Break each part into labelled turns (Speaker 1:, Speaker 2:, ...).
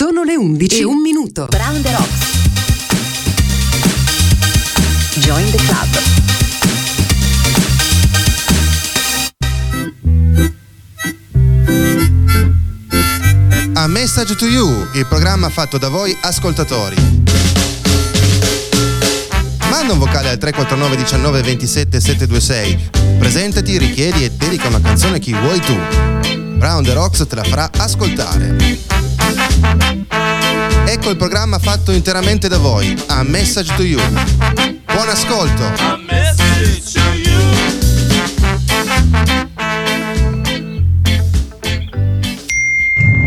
Speaker 1: Sono le 11 e un minuto.
Speaker 2: Brown the Rocks. Join the club.
Speaker 3: A Message to You, il programma fatto da voi ascoltatori. Manda un vocale al 349 19 27 726. Presentati, richiedi e dedica una canzone a chi vuoi tu. Brown the Rocks te la farà ascoltare. Ecco il programma fatto interamente da voi, A Message to You. Buon ascolto!
Speaker 4: A message to you.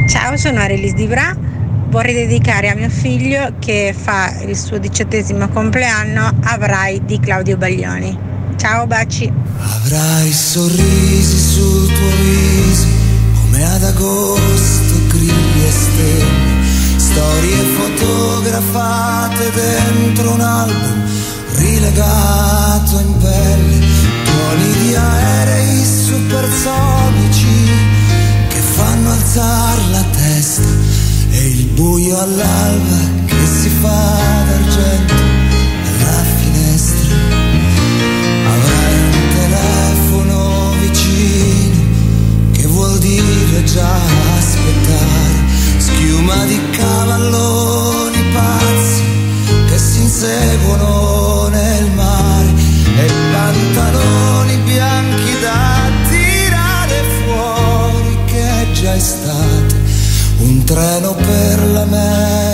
Speaker 5: Ciao, sono Arelis Di Bra. Vorrei dedicare a mio figlio che fa il suo diciottesimo compleanno Avrai di Claudio Baglioni. Ciao, baci.
Speaker 6: Avrai sorrisi sul tuo viso come ad agosto e storie fotografate dentro un album rilegato in pelle, tuoni di aerei supersonici che fanno alzare la testa e il buio all'alba che si fa d'argento alla finestra. Avrai un telefono vicino che vuol dire già aspettare. Schiuma di che si inseguono nel mare e pantaloni bianchi da tirare fuori che è già estate. Un treno per l'America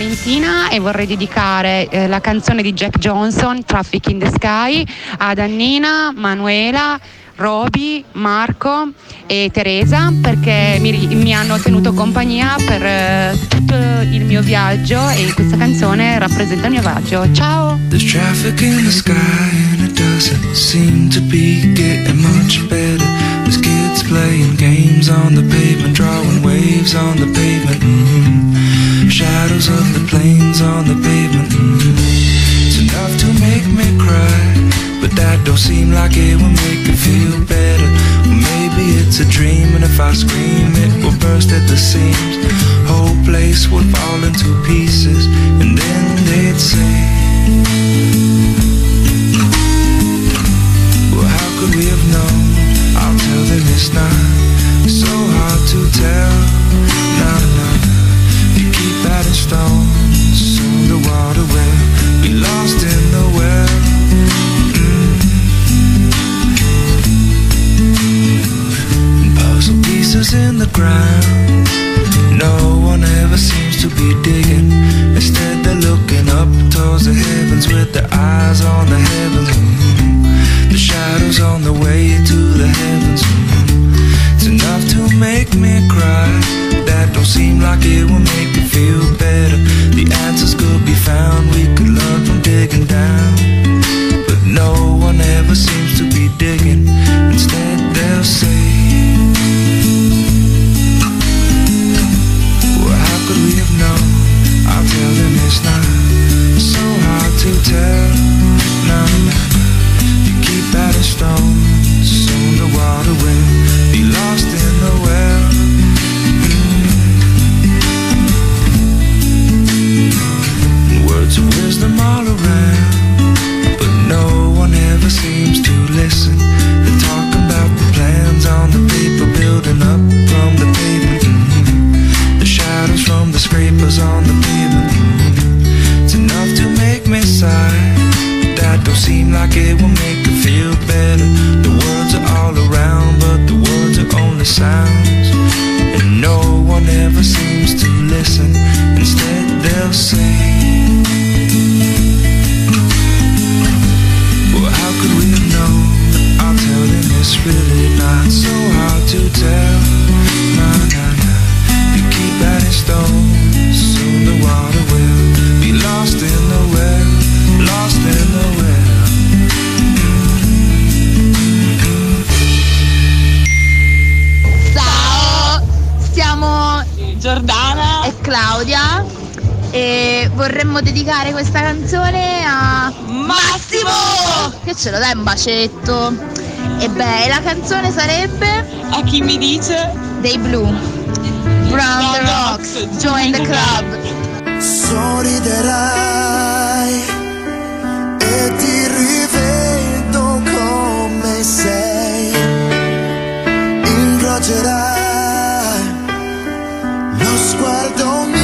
Speaker 7: Valentina e vorrei dedicare eh, la canzone di Jack Johnson, Traffic in the Sky, ad Annina, Manuela, Roby, Marco e Teresa perché mi, mi hanno tenuto compagnia per eh, tutto il mio viaggio e questa canzone rappresenta il mio viaggio. Ciao!
Speaker 8: There's traffic playing games on the pavement, drawing waves on the pavement. mm Shadows of the planes on the pavement. It's enough to make me cry, but that don't seem like it will make me feel better. Maybe it's a dream, and if I scream, it will burst at the seams. Whole place would fall into pieces, and then they'd say. Well, how could we have known? I'll tell them it's not so hard to tell. No,
Speaker 4: Giordana
Speaker 9: e Claudia e vorremmo dedicare questa canzone a
Speaker 4: Massimo
Speaker 9: che ce lo dai un bacetto. E beh, la canzone sarebbe
Speaker 4: a chi mi dice
Speaker 9: dei Blue. Brown the Rocks, join the club.
Speaker 8: Sorriderai e ti rivedo come sei. Incrocerai sguardo mio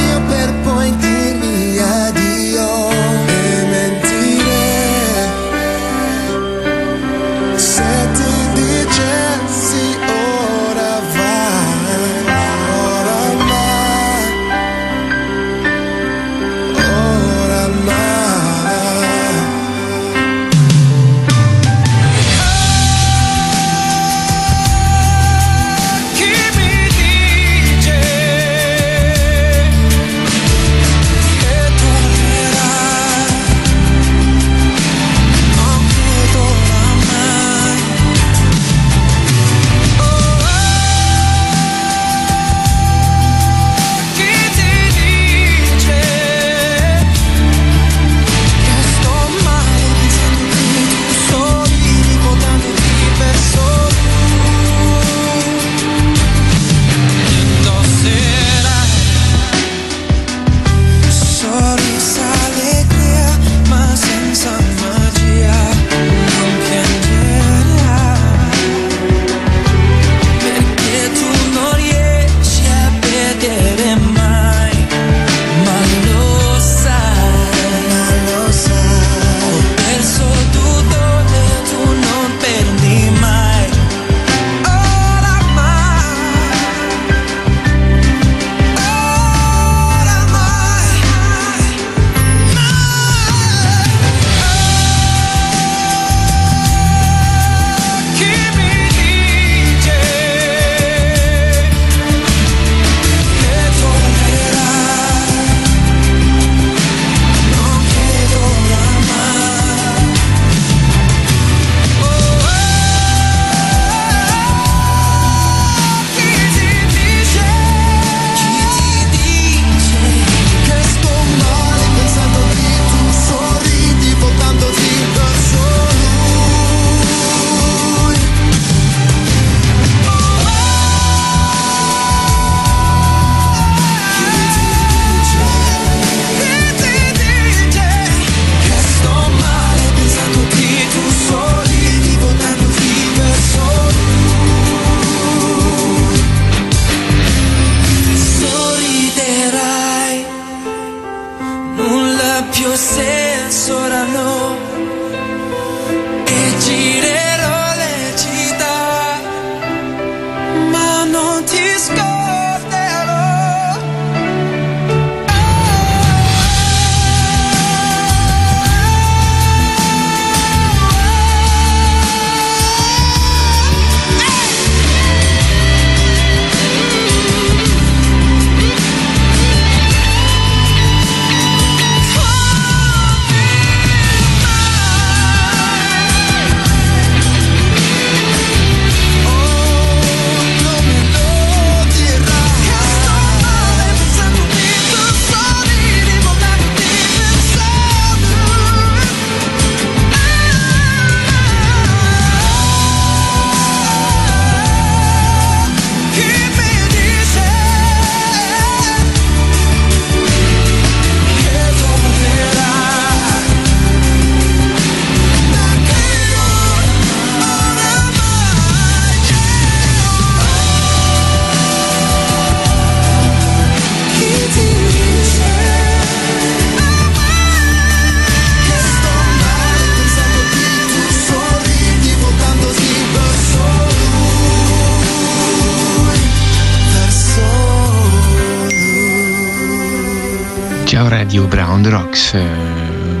Speaker 10: Radio Brown Rocks eh,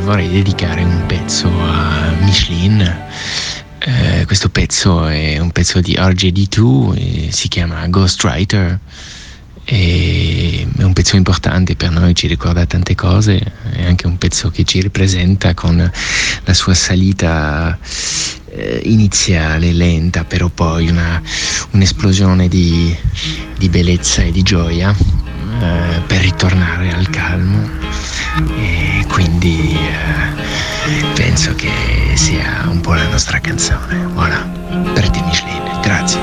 Speaker 10: vorrei dedicare un pezzo a Michelin. Eh, questo pezzo è un pezzo di RJD2, si chiama Ghostwriter. è un pezzo importante per noi, ci ricorda tante cose, è anche un pezzo che ci ripresenta con la sua salita eh, iniziale, lenta, però poi una, un'esplosione di, di bellezza e di gioia eh, per ritornare al calmo e quindi eh, penso che sia un po' la nostra canzone. Voilà, per te Michelin, grazie.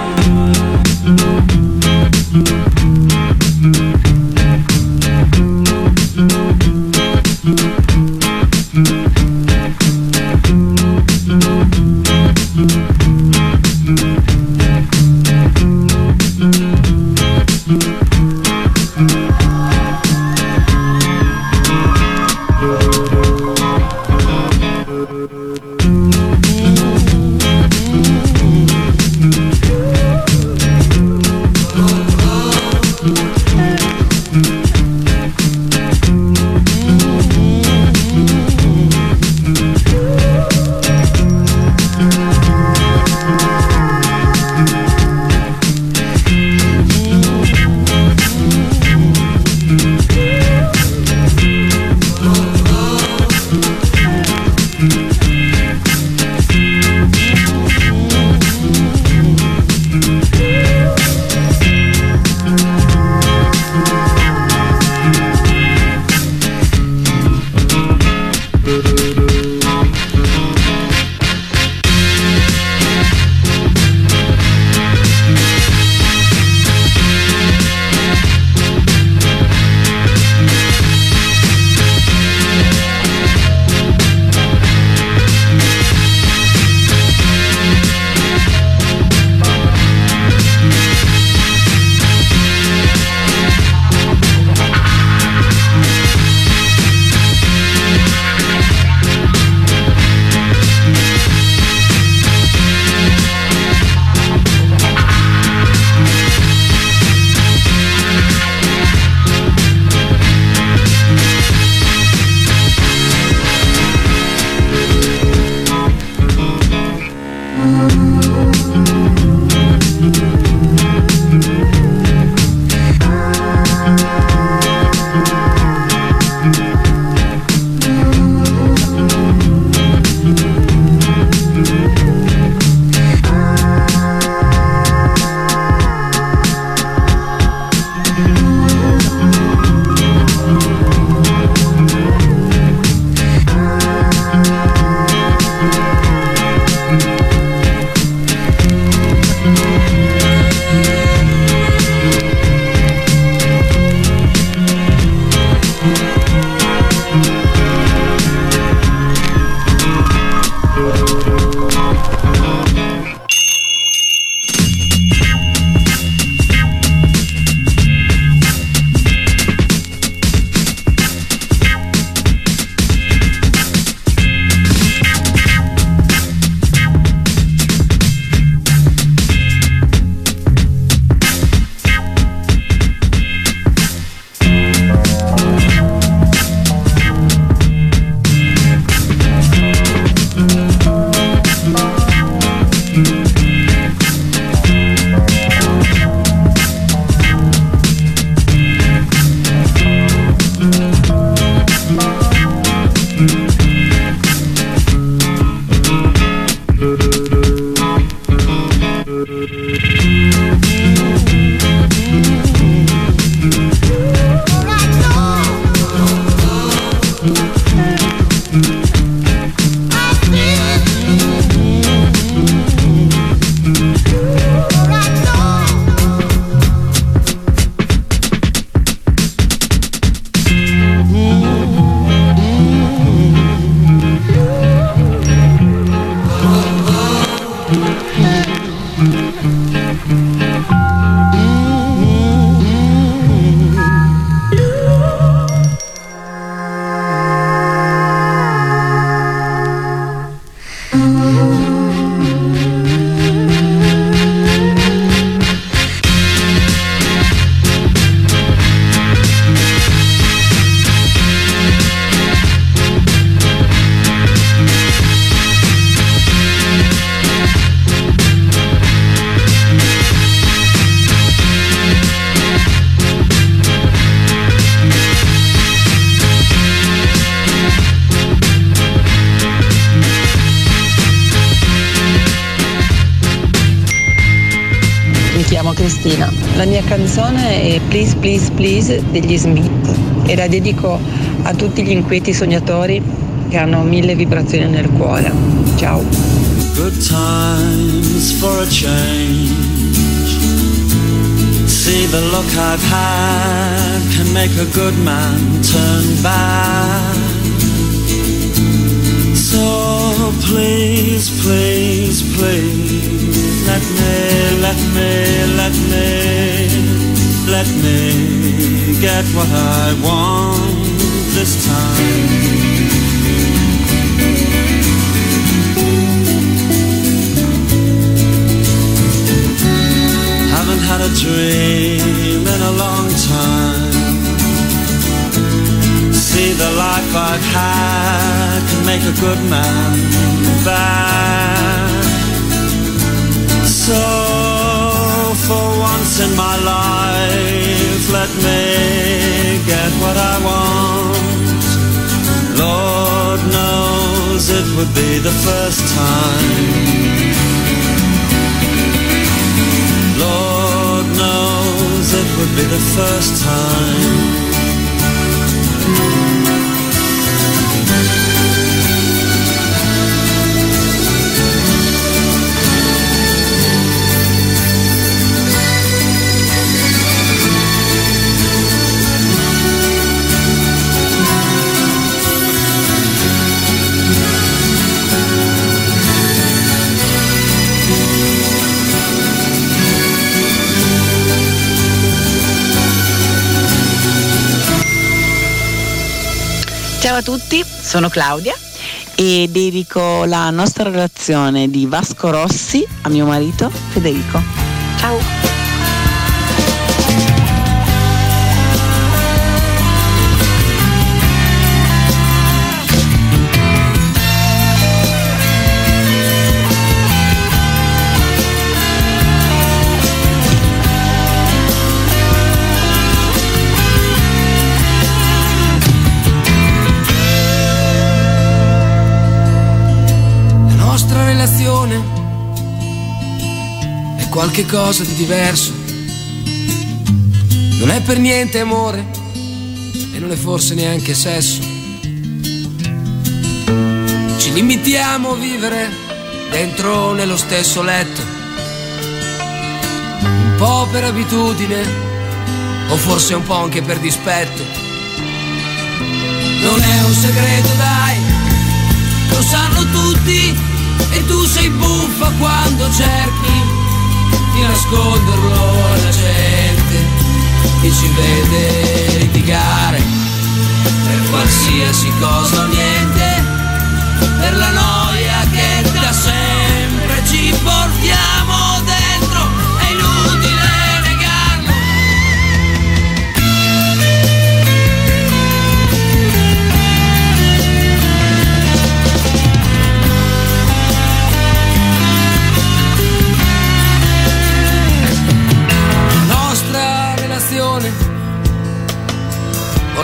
Speaker 11: Cristina. La mia canzone è Please Please Please degli Smith e la dedico a tutti gli inquieti sognatori che hanno mille vibrazioni nel cuore. Ciao.
Speaker 12: Good times for a change. See the look I've had can make a good man turn bad. So please, please, please, let me, let me, let me, let me get what I want this time. Haven't had a dream in a long time. See the life I've had can make a good man bad. So for once in my life, let me get what I want. Lord knows it would be the first time. Lord knows it would be the first time.
Speaker 2: Tutti, sono Claudia e dedico la nostra relazione di Vasco Rossi a mio marito Federico. Ciao!
Speaker 13: Qualche cosa di diverso. Non è per niente amore e non è forse neanche sesso. Ci limitiamo a vivere dentro nello stesso letto. Un po' per abitudine o forse un po' anche per dispetto. Non è un segreto, dai lo sanno tutti e tu sei buffa quando cerchi di nasconderlo alla gente che ci vede litigare per qualsiasi cosa o niente per la noia che da sempre ci portiamo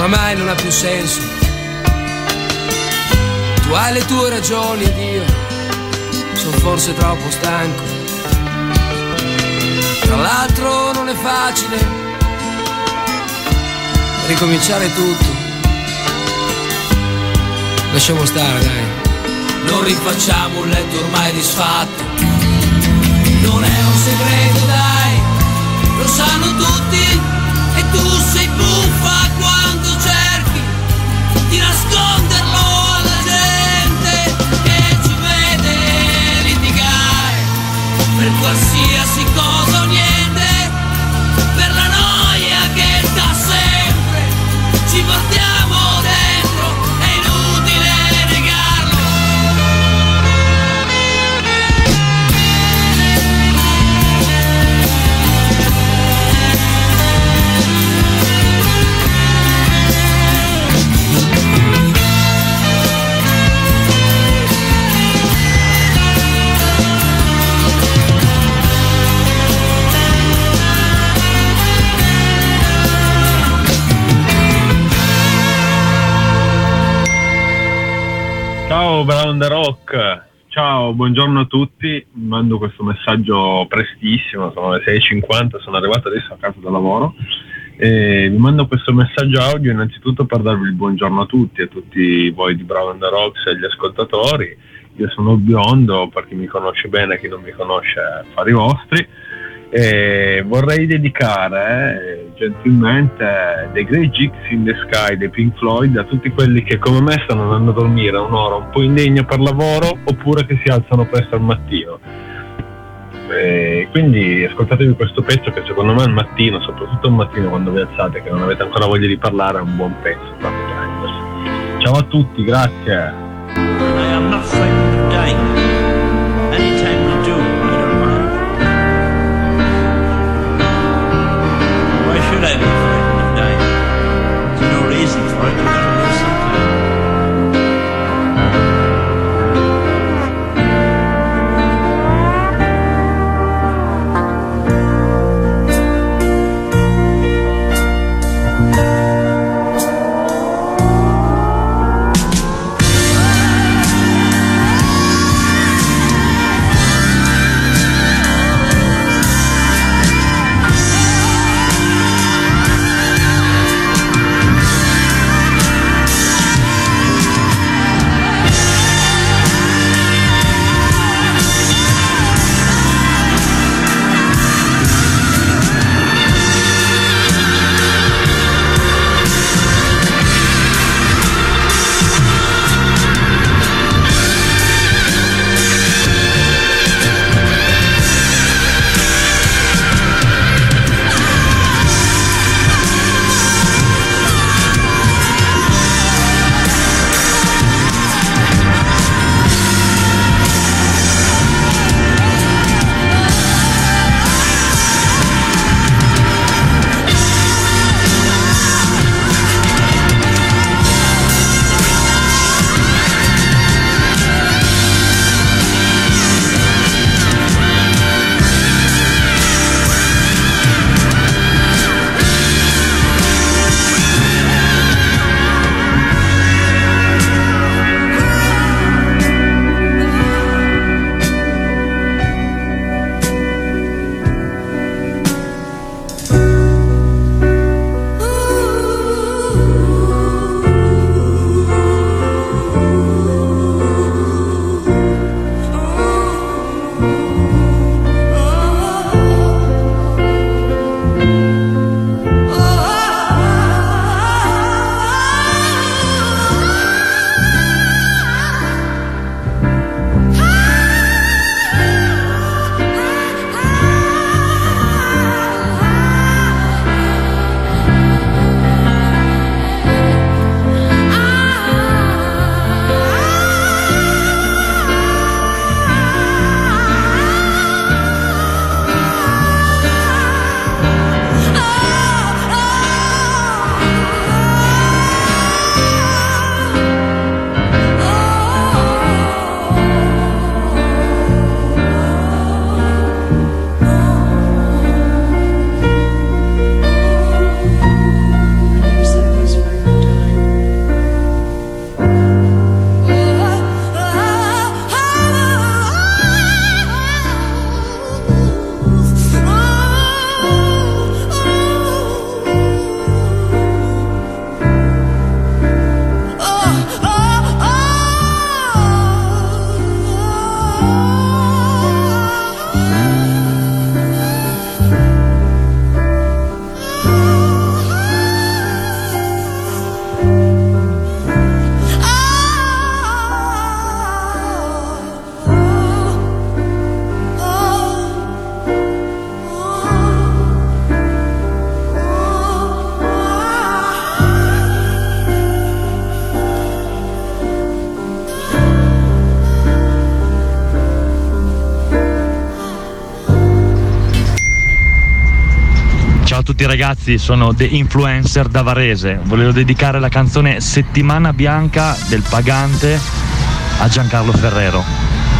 Speaker 13: oramai non ha più senso. Tu hai le tue ragioni ed io sono forse troppo stanco. Tra l'altro non è facile ricominciare tutto. Lasciamo stare, dai. Non rifacciamo un letto ormai disfatto. Non è un segreto, dai lo sanno tutti e tu sei buffa quando cerchi di nasconderlo alla gente che ci vede litigare per qualsiasi cosa o niente. Per la noia che da sempre ci portiamo
Speaker 14: Ciao Brown the Rock, Ciao, buongiorno a tutti, mando questo messaggio prestissimo, sono le 6.50, sono arrivato adesso a casa da lavoro vi mando questo messaggio audio innanzitutto per darvi il buongiorno a tutti, a tutti voi di Bravo and the Rocks e agli ascoltatori. Io sono biondo, per chi mi conosce bene, chi non mi conosce, fare i vostri. E vorrei dedicare gentilmente The Grey Gypsy in the Sky dei Pink Floyd a tutti quelli che come me stanno andando a dormire un'ora un po' indegna per lavoro oppure che si alzano presto al mattino. E quindi ascoltatevi questo pezzo che secondo me al mattino, soprattutto al mattino quando vi alzate che non avete ancora voglia di parlare, è un buon pezzo. Ciao a tutti, grazie.
Speaker 15: Amen. Ragazzi, sono The Influencer da Varese. Volevo dedicare la canzone Settimana Bianca del Pagante a Giancarlo Ferrero.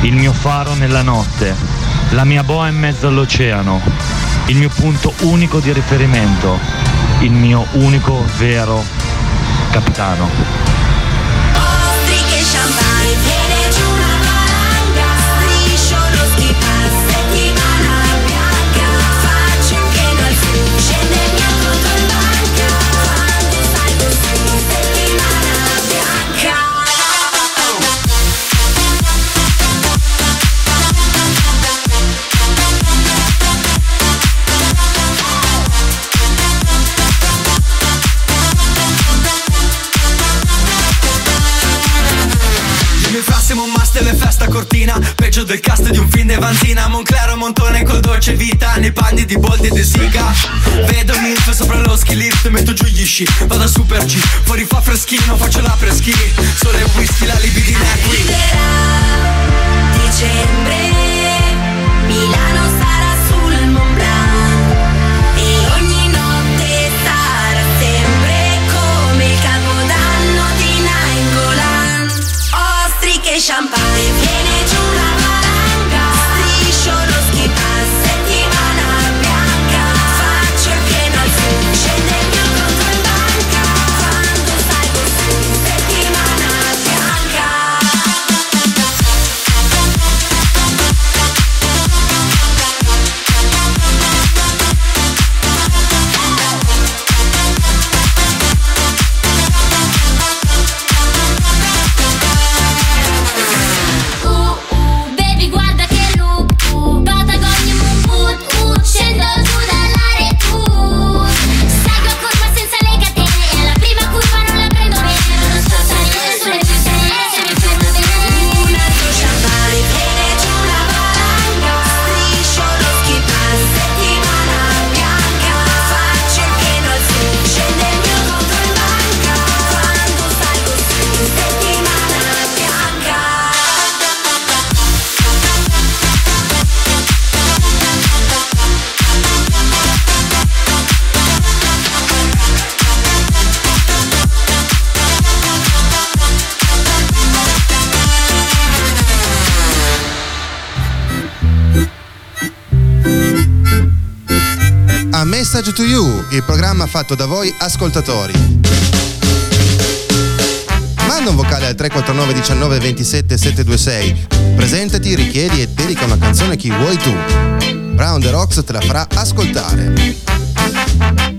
Speaker 15: Il mio faro nella notte, la mia boa in mezzo all'oceano, il mio punto unico di riferimento, il mio unico vero capitano.
Speaker 16: Personaggio del cast di un film di Vanzina Monclero Montone col dolce vita Nei panni di Boldi e De Siga Vedo milf sopra lo ski lift Metto giù gli sci, vado a super G. Fuori fa freschino, faccio la preschi Sole e whisky, la libidina è qui
Speaker 17: dicembre Milano sarà
Speaker 3: il programma fatto da voi ascoltatori. Manda un vocale al 349 19 27 726. Presentati, richiedi e dedica una canzone a chi vuoi tu. Brown The Rocks te la farà ascoltare.